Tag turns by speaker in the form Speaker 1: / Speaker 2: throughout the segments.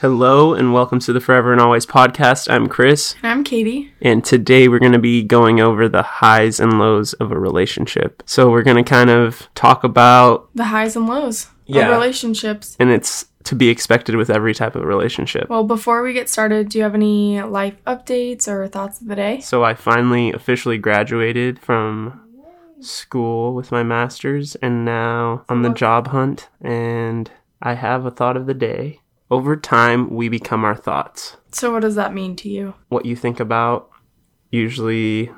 Speaker 1: Hello and welcome to the Forever and Always podcast. I'm Chris,
Speaker 2: And I'm Katie.
Speaker 1: and today we're going to be going over the highs and lows of a relationship. So we're going to kind of talk about,
Speaker 2: The highs and lows
Speaker 1: Yeah.
Speaker 2: of relationships.
Speaker 1: and it's to be expected with every type of relationship.
Speaker 2: Well, before we get started, do you have any life updates or thoughts of the day?
Speaker 1: So I finally officially graduated from school with my master's and now on the job hunt, and I have a thought of the day. Over time, we become our thoughts.
Speaker 2: So, what does that mean to you?
Speaker 1: what you think about usually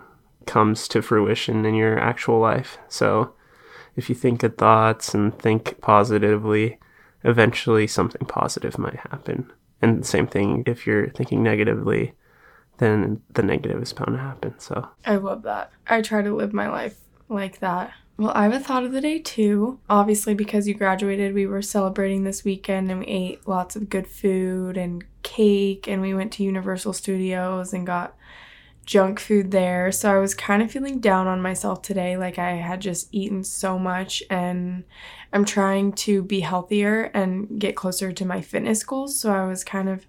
Speaker 1: comes to fruition in your actual life. So if you think good thoughts and think positively, eventually something positive might happen. And the same thing if you're thinking negatively, then the negative is bound to happen. So
Speaker 2: I love that. I try to live my life like that. Well, I have a thought of the day too. Obviously, because you graduated, we were celebrating this weekend and we ate lots of good food and cake, and we went to Universal Studios and got junk food there. So I was kind of feeling down on myself today. Like I had just eaten so much, and I'm trying to be healthier and get closer to my fitness goals. So I was kind of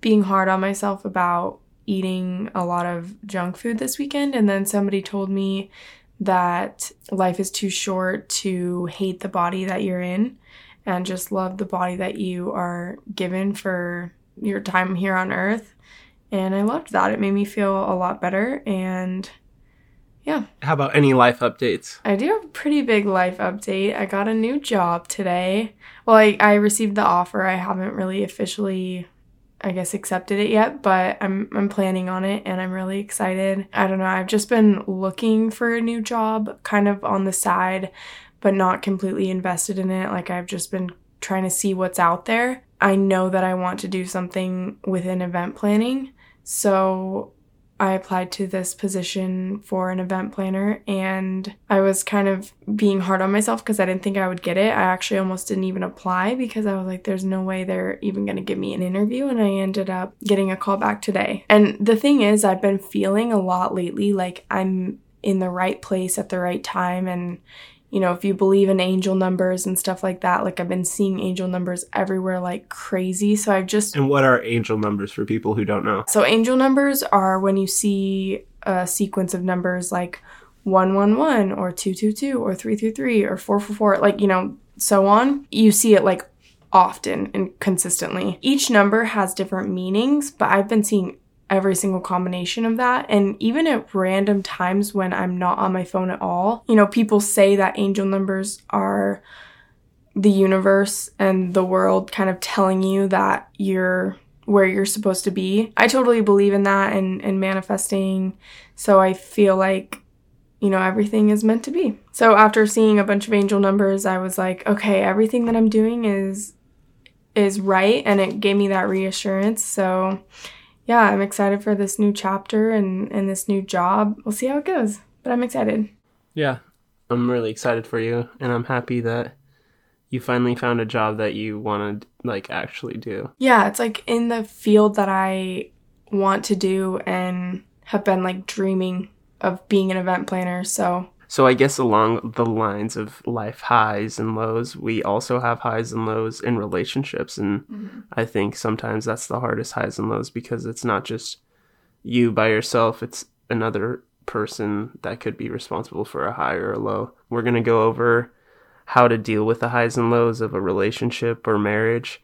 Speaker 2: being hard on myself about eating a lot of junk food this weekend. And then somebody told me that life is too short to hate the body that you're in and just love the body that you are given for your time here on earth. And I loved that. It made me feel a lot better. And yeah,
Speaker 1: how about any life updates?
Speaker 2: I do have a pretty big life update. I got a new job today. Well, I, I received the offer. I haven't really officially, I guess, accepted it yet, but I'm I'm planning on it and I'm really excited. I don't know. I've just been looking for a new job kind of on the side, but not completely invested in it. Like I've just been trying to see what's out there. I know that I want to do something within event planning. So I applied to this position for an event planner and I was kind of being hard on myself because I didn't think I would get it. I actually almost didn't even apply because I was like, there's no way they're even going to give me an interview. And I ended up getting a call back today. And the thing is, I've been feeling a lot lately like I'm in the right place at the right time and you know, if you believe in angel numbers and stuff like that, like I've been seeing angel numbers everywhere like crazy. So I've just
Speaker 1: And what are angel numbers for people who don't know?
Speaker 2: so angel numbers are when you see a sequence of numbers like 111 or 222 or 333 or 444, like, you know, so on. You see it like often and consistently. Each number has different meanings, but I've been seeing every single combination of that. And even at random times when I'm not on my phone at all, you know, people say that angel numbers are the universe and the world kind of telling you that you're where you're supposed to be. I totally believe in that and, and manifesting. So I feel like, you know, everything is meant to be. So after seeing a bunch of angel numbers, I was like, okay, everything that I'm doing is is right and it gave me that reassurance. So yeah, I'm excited for this new chapter and, and this new job. We'll see how it goes. But I'm excited.
Speaker 1: Yeah, I'm really excited for you, and I'm happy that you finally found a job that you want to like actually do.
Speaker 2: Yeah, it's like in the field that I want to do and have been like dreaming of being an event planner. So
Speaker 1: So I guess along the lines of life highs and lows, we also have highs and lows in relationships, and mm-hmm. I think sometimes that's the hardest highs and lows because it's not just you by yourself; it's another person that could be responsible for a high or a low. We're gonna go over how to deal with the highs and lows of a relationship or marriage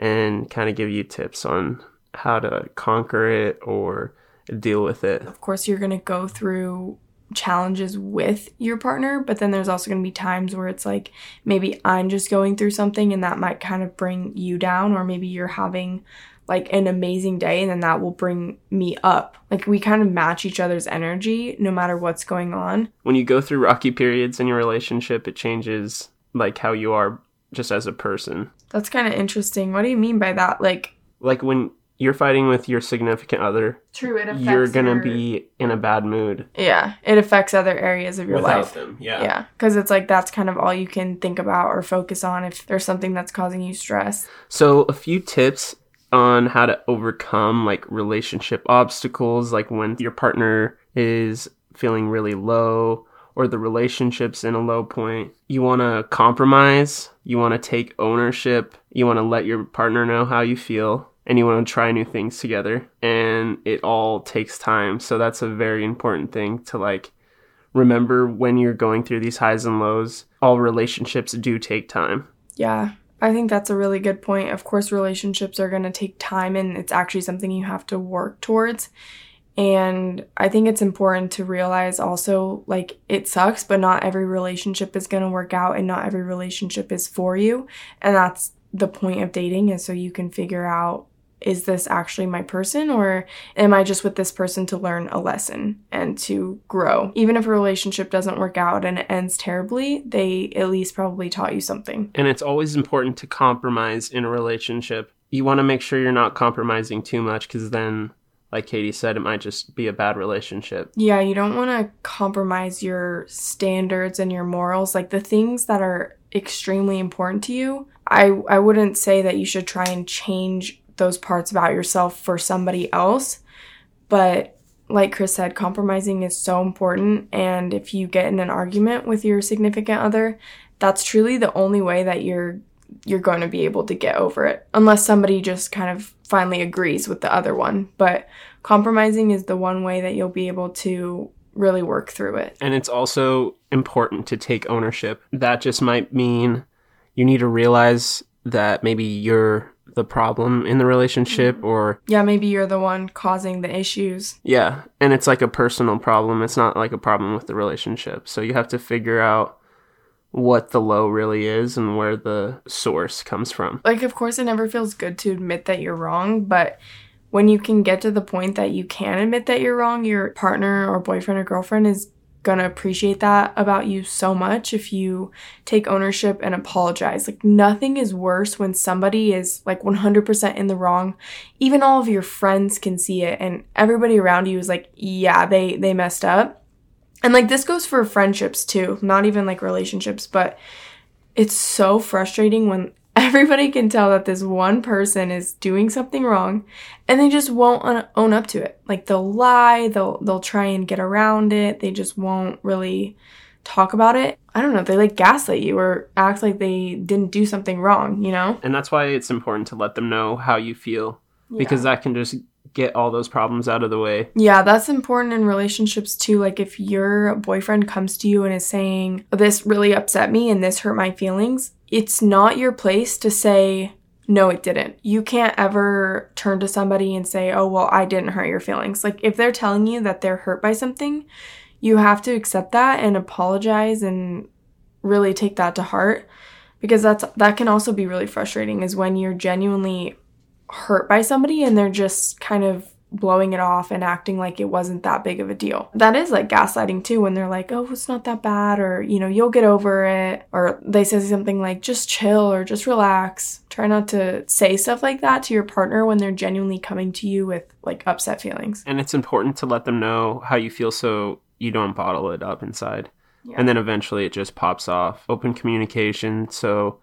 Speaker 1: and kind of give you tips on how to conquer it or deal with it.
Speaker 2: of course you're going to go through challenges with your partner, but then there's also going to be times where it's like maybe I'm just going through something and that might kind of bring you down or maybe you're having like an amazing day and then that will bring me up. Like we kind of match each other's energy no matter what's going on.
Speaker 1: when you go through rocky periods in your relationship, it changes like how you are just as a person.
Speaker 2: That's kind of interesting. What do you mean by that? Like
Speaker 1: Like when you're fighting with your significant other,
Speaker 2: true it affects
Speaker 1: you're gonna
Speaker 2: your-
Speaker 1: be in a bad mood
Speaker 2: Yeah, it affects other areas of your life.
Speaker 1: them. Yeah.
Speaker 2: Yeah, because it's like that's kind of all you can think about or focus on if there's something that's causing you stress.
Speaker 1: So a few tips on how to overcome like relationship obstacles, like when your partner is feeling really low or the relationship's in a low point. You want to compromise, you want to take ownership, you want to let your partner know how you feel and you want to try new things together and it all takes time. So that's a very important thing to like remember when you're going through these highs and lows. All relationships do take time.
Speaker 2: Yeah. I think that's a really good point. Of course, relationships are going to take time and it's actually something you have to work towards. And I think it's important to realize also like it sucks, but not every relationship is going to work out and not every relationship is for you. And that's the point of dating is so you can figure out is this actually my person or am I just with this person to learn a lesson and to grow? Even if a relationship doesn't work out and it ends terribly, they at least probably taught you something.
Speaker 1: And it's always important to compromise in a relationship. You want to make sure you're not compromising too much because then, like Katie said, it might just be a bad relationship.
Speaker 2: Yeah, you don't want to compromise your standards and your morals. Like the things that are extremely important to you, I, I wouldn't say that you should try and change those parts about yourself for somebody else. But like Chris said, compromising is so important. And if you get in an argument with your significant other, that's truly the only way that you're you're going to be able to get over it unless somebody just kind of finally agrees with the other one but compromising is the one way that you'll be able to really work through it
Speaker 1: and it's also important to take ownership that just might mean you need to realize that maybe you're the problem in the relationship
Speaker 2: Mm-hmm.
Speaker 1: or
Speaker 2: yeah maybe you're the one causing the issues.
Speaker 1: Yeah and it's like a personal problem. It's not like a problem with the relationship. So you have to figure out what the low really is and where the source comes from.
Speaker 2: Like of course it never feels good to admit that you're wrong but when you can get to the point that you can admit that you're wrong your partner or boyfriend or girlfriend is gonna appreciate that about you so much if you take ownership and apologize. Like nothing is worse when somebody is like 100% in the wrong. Even all of your friends can see it and everybody around you is like yeah they they messed up. And like this goes for friendships too not even like relationships but it's so frustrating when everybody can tell that this one person is doing something wrong and they just won't own- own up to it. Like they'll lie they'll they'll try and get around it they just won't really talk about it. I don't know they like gaslight you or act like they didn't do something wrong you know?
Speaker 1: And that's why it's important to let them know how you feel because that can just get all those problems out of the way.
Speaker 2: Yeah, that's important in relationships too. Like if your boyfriend comes to you and is saying, oh, This really upset me and this hurt my feelings, it's not your place to say, No, it didn't. You can't ever turn to somebody and say, Oh, well, I didn't hurt your feelings. Like if they're telling you that they're hurt by something, you have to accept that and apologize and really take that to heart because that's that can also be really frustrating is when you're genuinely hurt by somebody and they're just kind of blowing it off and acting like it wasn't that big of a deal. That is like gaslighting too when they're like, "Oh, it's not that bad," or you know, "You'll get over it," or they say something like, "Just chill" or "Just relax." Try not to say stuff like that to your partner when they're genuinely coming to you with like upset feelings.
Speaker 1: and it's important to let them know how you feel so you don't bottle it up inside
Speaker 2: Yeah.
Speaker 1: and then eventually it just pops off open communication so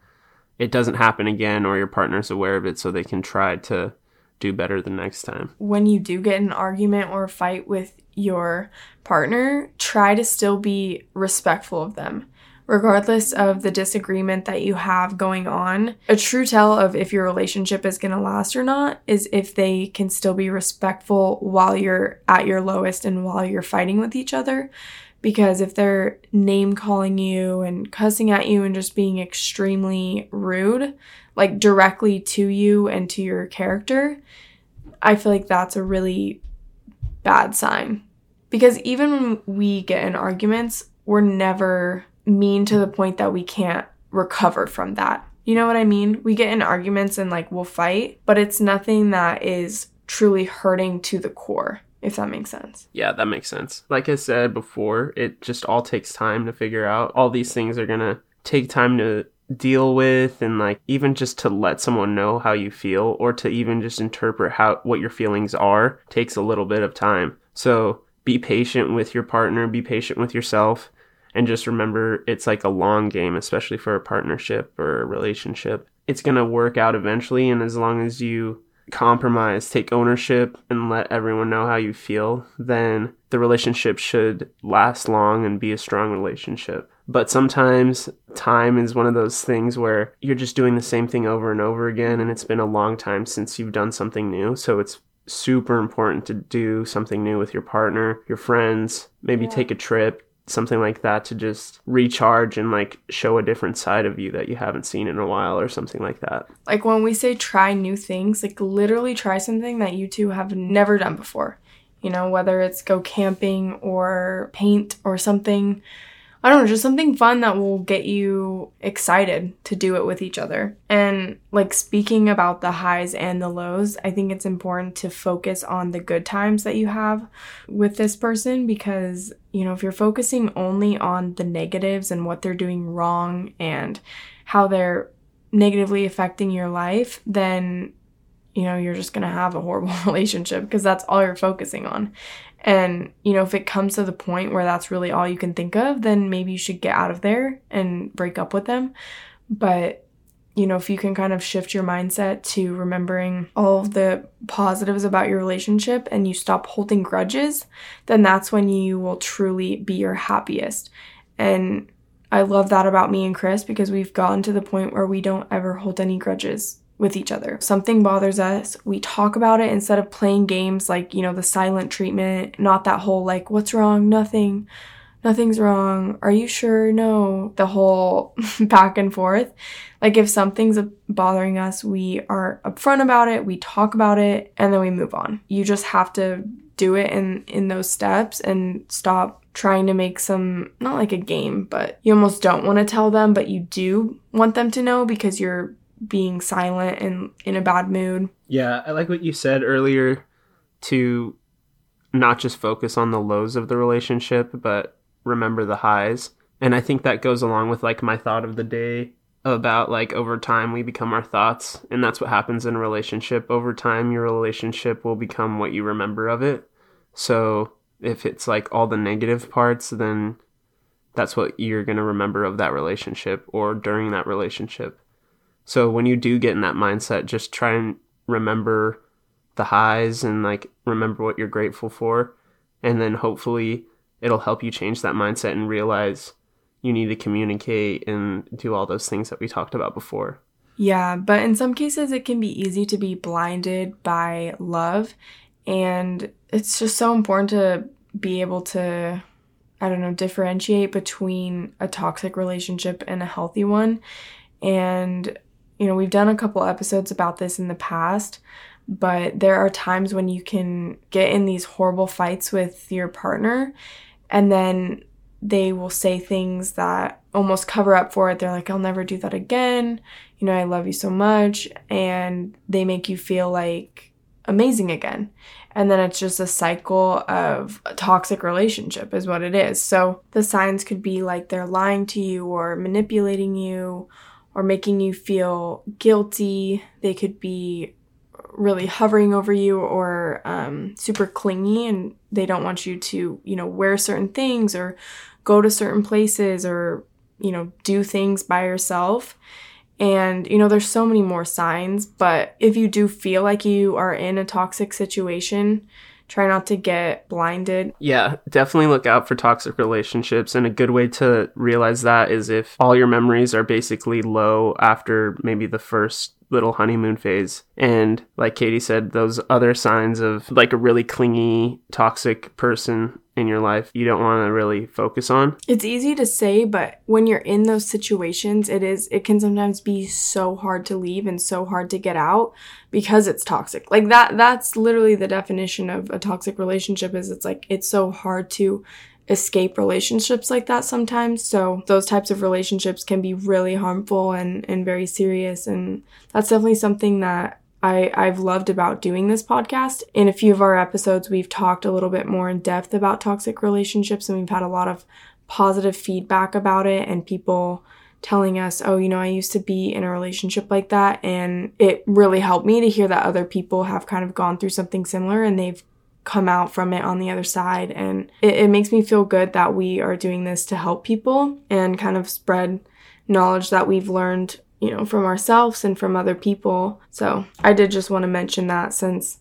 Speaker 1: it doesn't happen again or your partner's aware of it so they can try to do better the next time
Speaker 2: when you do get an argument or a fight with your partner, try to still be respectful of them. Regardless of the disagreement that you have going on, a true tell of if your relationship is going to last or not is if they can still be respectful while you're at your lowest and while you're fighting with each other. Because if they're name calling you and cussing at you and just being extremely rude, like directly to you and to your character, I feel like that's a really bad sign. Because even when we get in arguments, we're never mean to the point that we can't recover from that. You know what I mean? We get in arguments and like we'll fight, but it's nothing that is truly hurting to the core, if that makes sense.
Speaker 1: yeah that makes sense like i said before it just all takes time to figure out all these things are gonna take time to deal with and like even just to let someone know how you feel or to even just interpret how what your feelings are takes a little bit of time. So be patient with your partner be patient with yourself and just remember it's like a long game especially for a partnership or a relationship. It's going to work out eventually and as long as you compromise take ownership and let everyone know how you feel then the relationship should last long and be a strong relationship But sometimes time is one of those things where you're just doing the same thing over and over again, and it's been a long time since you've done something new. So it's super important to do something new with your partner, your friends, maybe yeah. take a trip, something like that to just recharge and like show a different side of you that you haven't seen in a while or something like that.
Speaker 2: Like when we say try new things, like literally try something that you two have never done before. You know, whether it's go camping or paint or something I don't know, just something fun that will get you excited to do it with each other. And like speaking about the highs and the lows, I think it's important to focus on the good times that you have with this person because, you know, if you're focusing only on the negatives and what they're doing wrong and how they're negatively affecting your life, then you know, you're just going to have a horrible relationship because that's all you're focusing on. And, you know, if it comes to the point where that's really all you can think of, then maybe you should get out of there and break up with them. But, you know, if you can kind of shift your mindset to remembering all of the positives about your relationship and you stop holding grudges, then that's when you will truly be your happiest. And I love that about me and Chris because we've gotten to the point where we don't ever hold any grudges with each other. Something bothers us, we talk about it instead of playing games like, you know, the silent treatment, not that whole like, what's wrong? Nothing. Nothing's wrong. Are you sure? No. The whole back and forth. Like if something's bothering us, we are upfront about it, we talk about it, and then we move on. You just have to do it in in those steps and stop trying to make some not like a game, but you almost don't want to tell them, but you do want them to know because you're being silent and in a bad mood.
Speaker 1: Yeah, I like what you said earlier to not just focus on the lows of the relationship, but remember the highs. And I think that goes along with like my thought of the day about like over time we become our thoughts and that's what happens in a relationship over time your relationship will become what you remember of it so if it's like all the negative parts then that's what you're going to remember of that relationship or during that relationship so when you do get in that mindset, just try and remember the highs and like remember what you're grateful for. And then hopefully it'll help you change that mindset and realize you need to communicate and do all those things that we talked about before.
Speaker 2: Yeah, but in some cases it can be easy to be blinded by love. And it's just so important to be able to, I don't know, differentiate between a toxic relationship and a healthy one. And you know, we've done a couple episodes about this in the past, but there are times when you can get in these horrible fights with your partner and then they will say things that almost cover up for it. They're like, I'll never do that again. You know, I love you so much. And they make you feel like amazing again. And then it's just a cycle of a toxic relationship, is what it is. So the signs could be like they're lying to you or manipulating you or making you feel guilty. They could be really hovering over you or um, super clingy and they don't want you to, you know, wear certain things or go to certain places or, you know, do things by yourself. And, you know, there's so many more signs, but if you do feel like you are in a toxic situation, try not to get blinded.
Speaker 1: Yeah, definitely look out for toxic relationships. And a good way to realize that is if all your memories are basically low after maybe the first little honeymoon phase. And like Katie said, those other signs of like a really clingy, toxic person in your life you don't want to really focus on.
Speaker 2: It's easy to say, but when you're in those situations, it is it can sometimes be so hard to leave and so hard to get out because it's toxic. Like that that's literally the definition of a toxic relationship is it's like it's so hard to escape relationships like that sometimes. So those types of relationships can be really harmful and, and very serious. And that's definitely something that I, I've loved about doing this podcast. In a few of our episodes, we've talked a little bit more in depth about toxic relationships and we've had a lot of positive feedback about it and people telling us, oh, you know, I used to be in a relationship like that. And it really helped me to hear that other people have kind of gone through something similar and they've come out from it on the other side. And it, it makes me feel good that we are doing this to help people and kind of spread knowledge that we've learned, you know, from ourselves and from other people. So I did just want to mention that since,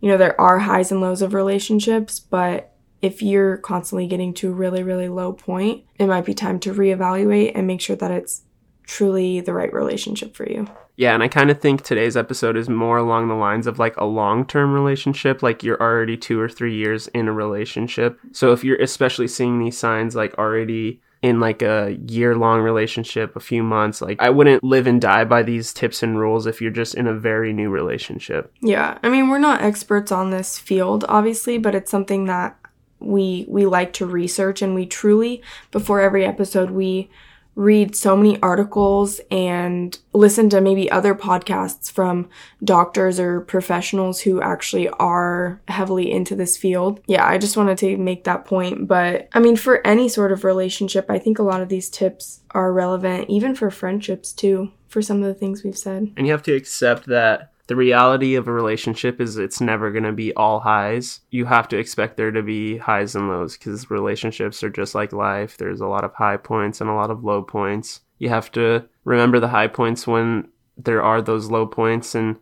Speaker 2: you know, there are highs and lows of relationships, but if you're constantly getting to a really, really low point, it might be time to reevaluate and make sure that it's truly the right relationship for you.
Speaker 1: Yeah, and I kind of think today's episode is more along the lines of like a long term relationship, like you're already two or three years in a relationship. So if you're especially seeing these signs like already in like a year long relationship, a few months, like I wouldn't live and die by these tips and rules if you're just in a very new relationship.
Speaker 2: Yeah. I mean, we're not experts on this field, obviously, but it's something that we we like to research and we truly before every episode we read so many articles and listen to maybe other podcasts from doctors or professionals who actually are heavily into this field. Yeah, I just wanted to make that point. But I mean, for any sort of relationship, I think a lot of these tips are relevant, even for friendships too, for some of the things we've said.
Speaker 1: And you have to accept that the reality of a relationship is it's never going to be all highs. You have to expect there to be highs and lows because relationships are just like life. There's a lot of high points and a lot of low points. You have to remember the high points when there are those low points and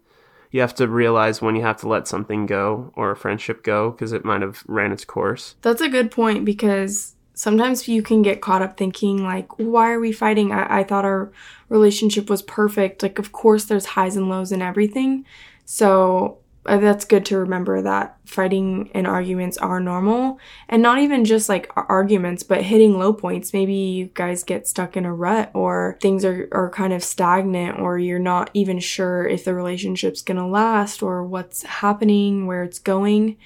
Speaker 1: you have to realize when you have to let something go or a friendship go because it might have ran its course.
Speaker 2: That's a good point because sometimes you can get caught up thinking like why are we fighting? I-, I, thought our relationship was perfect. Like of course there's highs and lows and everything. So uh, that's good to remember that fighting and arguments are normal. And not even just like arguments but hitting low points. Maybe you guys get stuck in a rut or things are, are kind of stagnant or you're not even sure if the relationship's gonna last or what's happening where it's going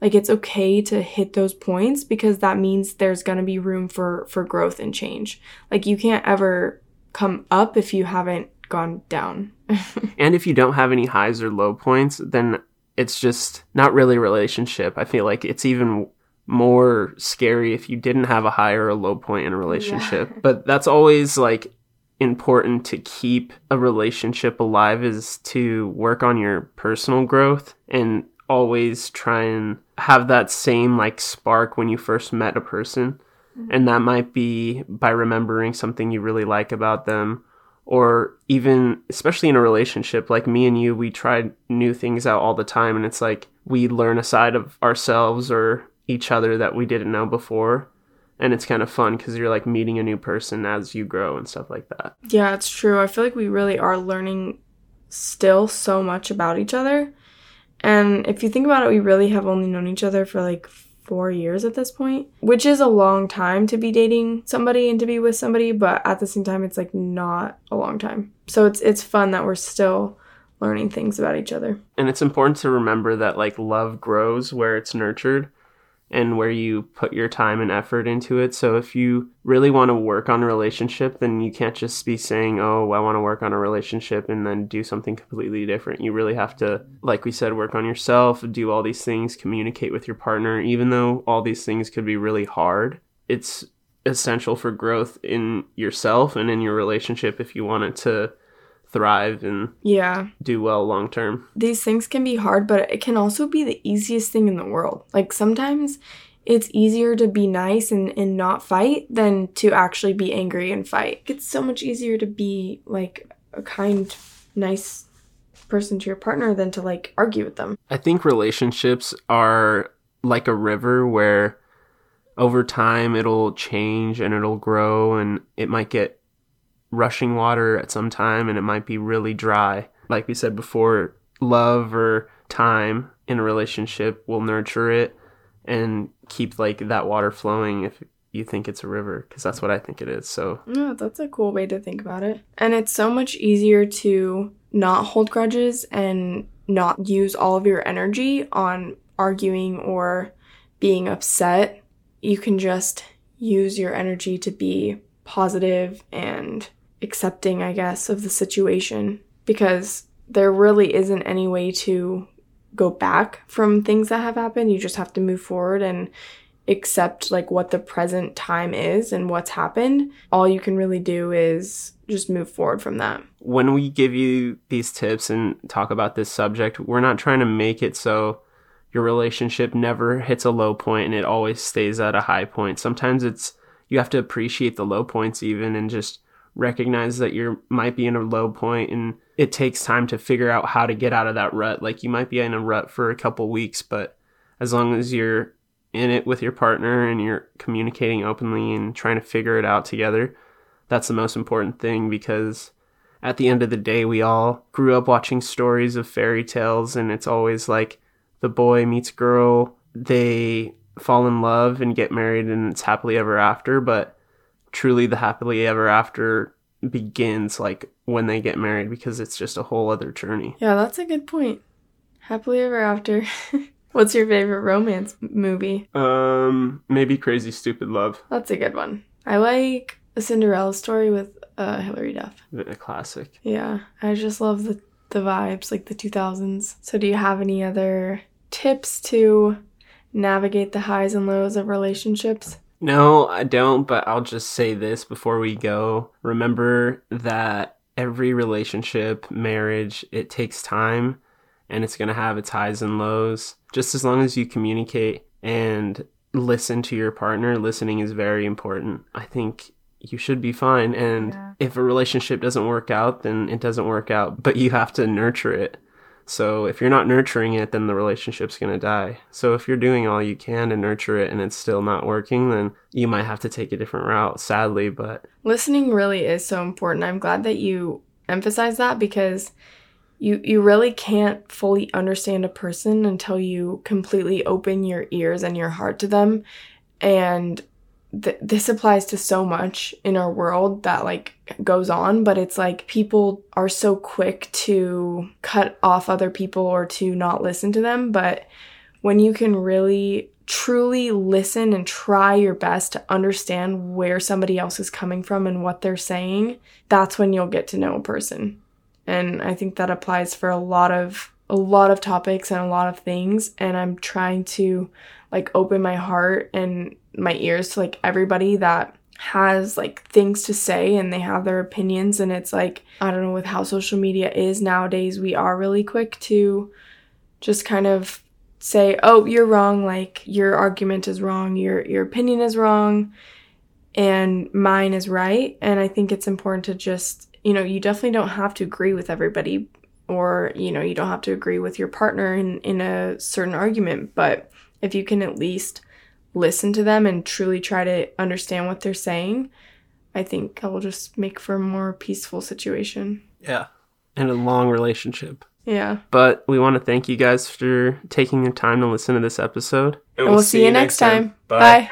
Speaker 2: like it's okay to hit those points because that means there's going to be room for for growth and change. Like you can't ever come up if you haven't gone down.
Speaker 1: And if you don't have any highs or low points then it's just not really a relationship. I feel like it's even more scary if you didn't have a high or a low point in a relationship. Yeah. but that's always like important to keep a relationship alive is to work on your personal growth and always try and have that same like spark when you first met a person. Mm-hmm. And that might be by remembering something you really like about them or even especially in a relationship like me and you we try new things out all the time and it's like we learn a side of ourselves or each other that we didn't know before and it's kind of fun because you're like meeting a new person as you grow and stuff like that
Speaker 2: yeah it's true i feel like we really are learning still so much about each other and if you think about it, we really have only known each other for like four years at this point, which is a long time to be dating somebody and to be with somebody, but at the same time, it's like not a long time. So it's it's fun that we're still learning things about each other.
Speaker 1: And it's important to remember that like love grows where it's nurtured and where you put your time and effort into it. So if you really want to work on a relationship, then you can't just be saying, "Oh, I want to work on a relationship" and then do something completely different. You really have to, like we said, work on yourself, do all these things, communicate with your partner, even though all these things could be really hard. It's essential for growth in yourself and in your relationship if you want it to thrive and
Speaker 2: yeah.
Speaker 1: do well long term.
Speaker 2: These things can be hard but it can also be the easiest thing in the world. Like sometimes it's easier to be nice and, and not fight than to actually be angry and fight. It's so much easier to be like a kind nice person to your partner than to like argue with them.
Speaker 1: I think relationships are like a river where over time it'll change and it'll grow and it might get rushing water at some time and it might be really dry. Like we said before, love or time in a relationship will nurture it and keep like that water flowing if you think it's a river because that's what I think it is. So,
Speaker 2: yeah, that's a cool way to think about it. And it's so much easier to not hold grudges and not use all of your energy on arguing or being upset. You can just use your energy to be positive and accepting, I guess, of the situation because there really isn't any way to go back from things that have happened. You just have to move forward and accept like what the present time is and what's happened. All you can really do is just move forward from that.
Speaker 1: When we give you these tips and talk about this subject, we're not trying to make it so your relationship never hits a low point and it always stays at a high point. Sometimes it's you have to appreciate the low points even and just recognize that you might be in a low point and it takes time to figure out how to get out of that rut. Like you might be in a rut for a couple weeks, but as long as you're in it with your partner and you're communicating openly and trying to figure it out together, that's the most important thing because at the end of the day, we all grew up watching stories of fairy tales, and it's always like the boy meets girl, they fall in love and get married, and it's happily ever after. But truly, the happily ever after begins like when they get married because it's just a whole other journey.
Speaker 2: Yeah, that's a good point. Happily ever after. What's your favorite romance movie?
Speaker 1: Um, maybe Crazy Stupid Love.
Speaker 2: That's a good one. I like A Cinderella Story with uh, Hilary Duff.
Speaker 1: A classic.
Speaker 2: Yeah, I just love the the vibes, like the 2000s. So, do you have any other tips to navigate the highs and lows of relationships?
Speaker 1: No, I don't, but I'll just say this before we go. Remember that every relationship, marriage, it takes time and it's going to have its highs and lows. Just as long as you communicate and listen to your partner, listening is very important. I think you should be fine. And yeah. if a relationship doesn't work out, then it doesn't work out, but you have to nurture it. So if you're not nurturing it, then the relationship's going to die. So if you're doing all you can to nurture it and it's still not working, then you might have to take a different route, sadly, but
Speaker 2: listening really is so important. I'm glad that you emphasize that because you you really can't fully understand a person until you completely open your ears and your heart to them and th- this applies to so much in our world that like goes on but it's like people are so quick to cut off other people or to not listen to them but when you can really truly listen and try your best to understand where somebody else is coming from and what they're saying that's when you'll get to know a person. And I think that applies for a lot of a lot of topics and a lot of things and I'm trying to like open my heart and my ears to like everybody that has like things to say and they have their opinions. And it's like I don't know with how social media is nowadays we are really quick to just kind of say oh you're wrong. Like your argument is wrong. Your your opinion is wrong. And mine is right. And I think it's important to just you know, you definitely don't have to agree with everybody or, you know, you don't have to agree with your partner in, in a certain argument, but if you can at least listen to them and truly try to understand what they're saying, I think that will just make for a more peaceful situation.
Speaker 1: Yeah. And a long relationship.
Speaker 2: Yeah.
Speaker 1: But we want to thank you guys for taking your time to listen to this episode.
Speaker 2: And, we'll, we'll see, see, you next time. time. Bye. Bye.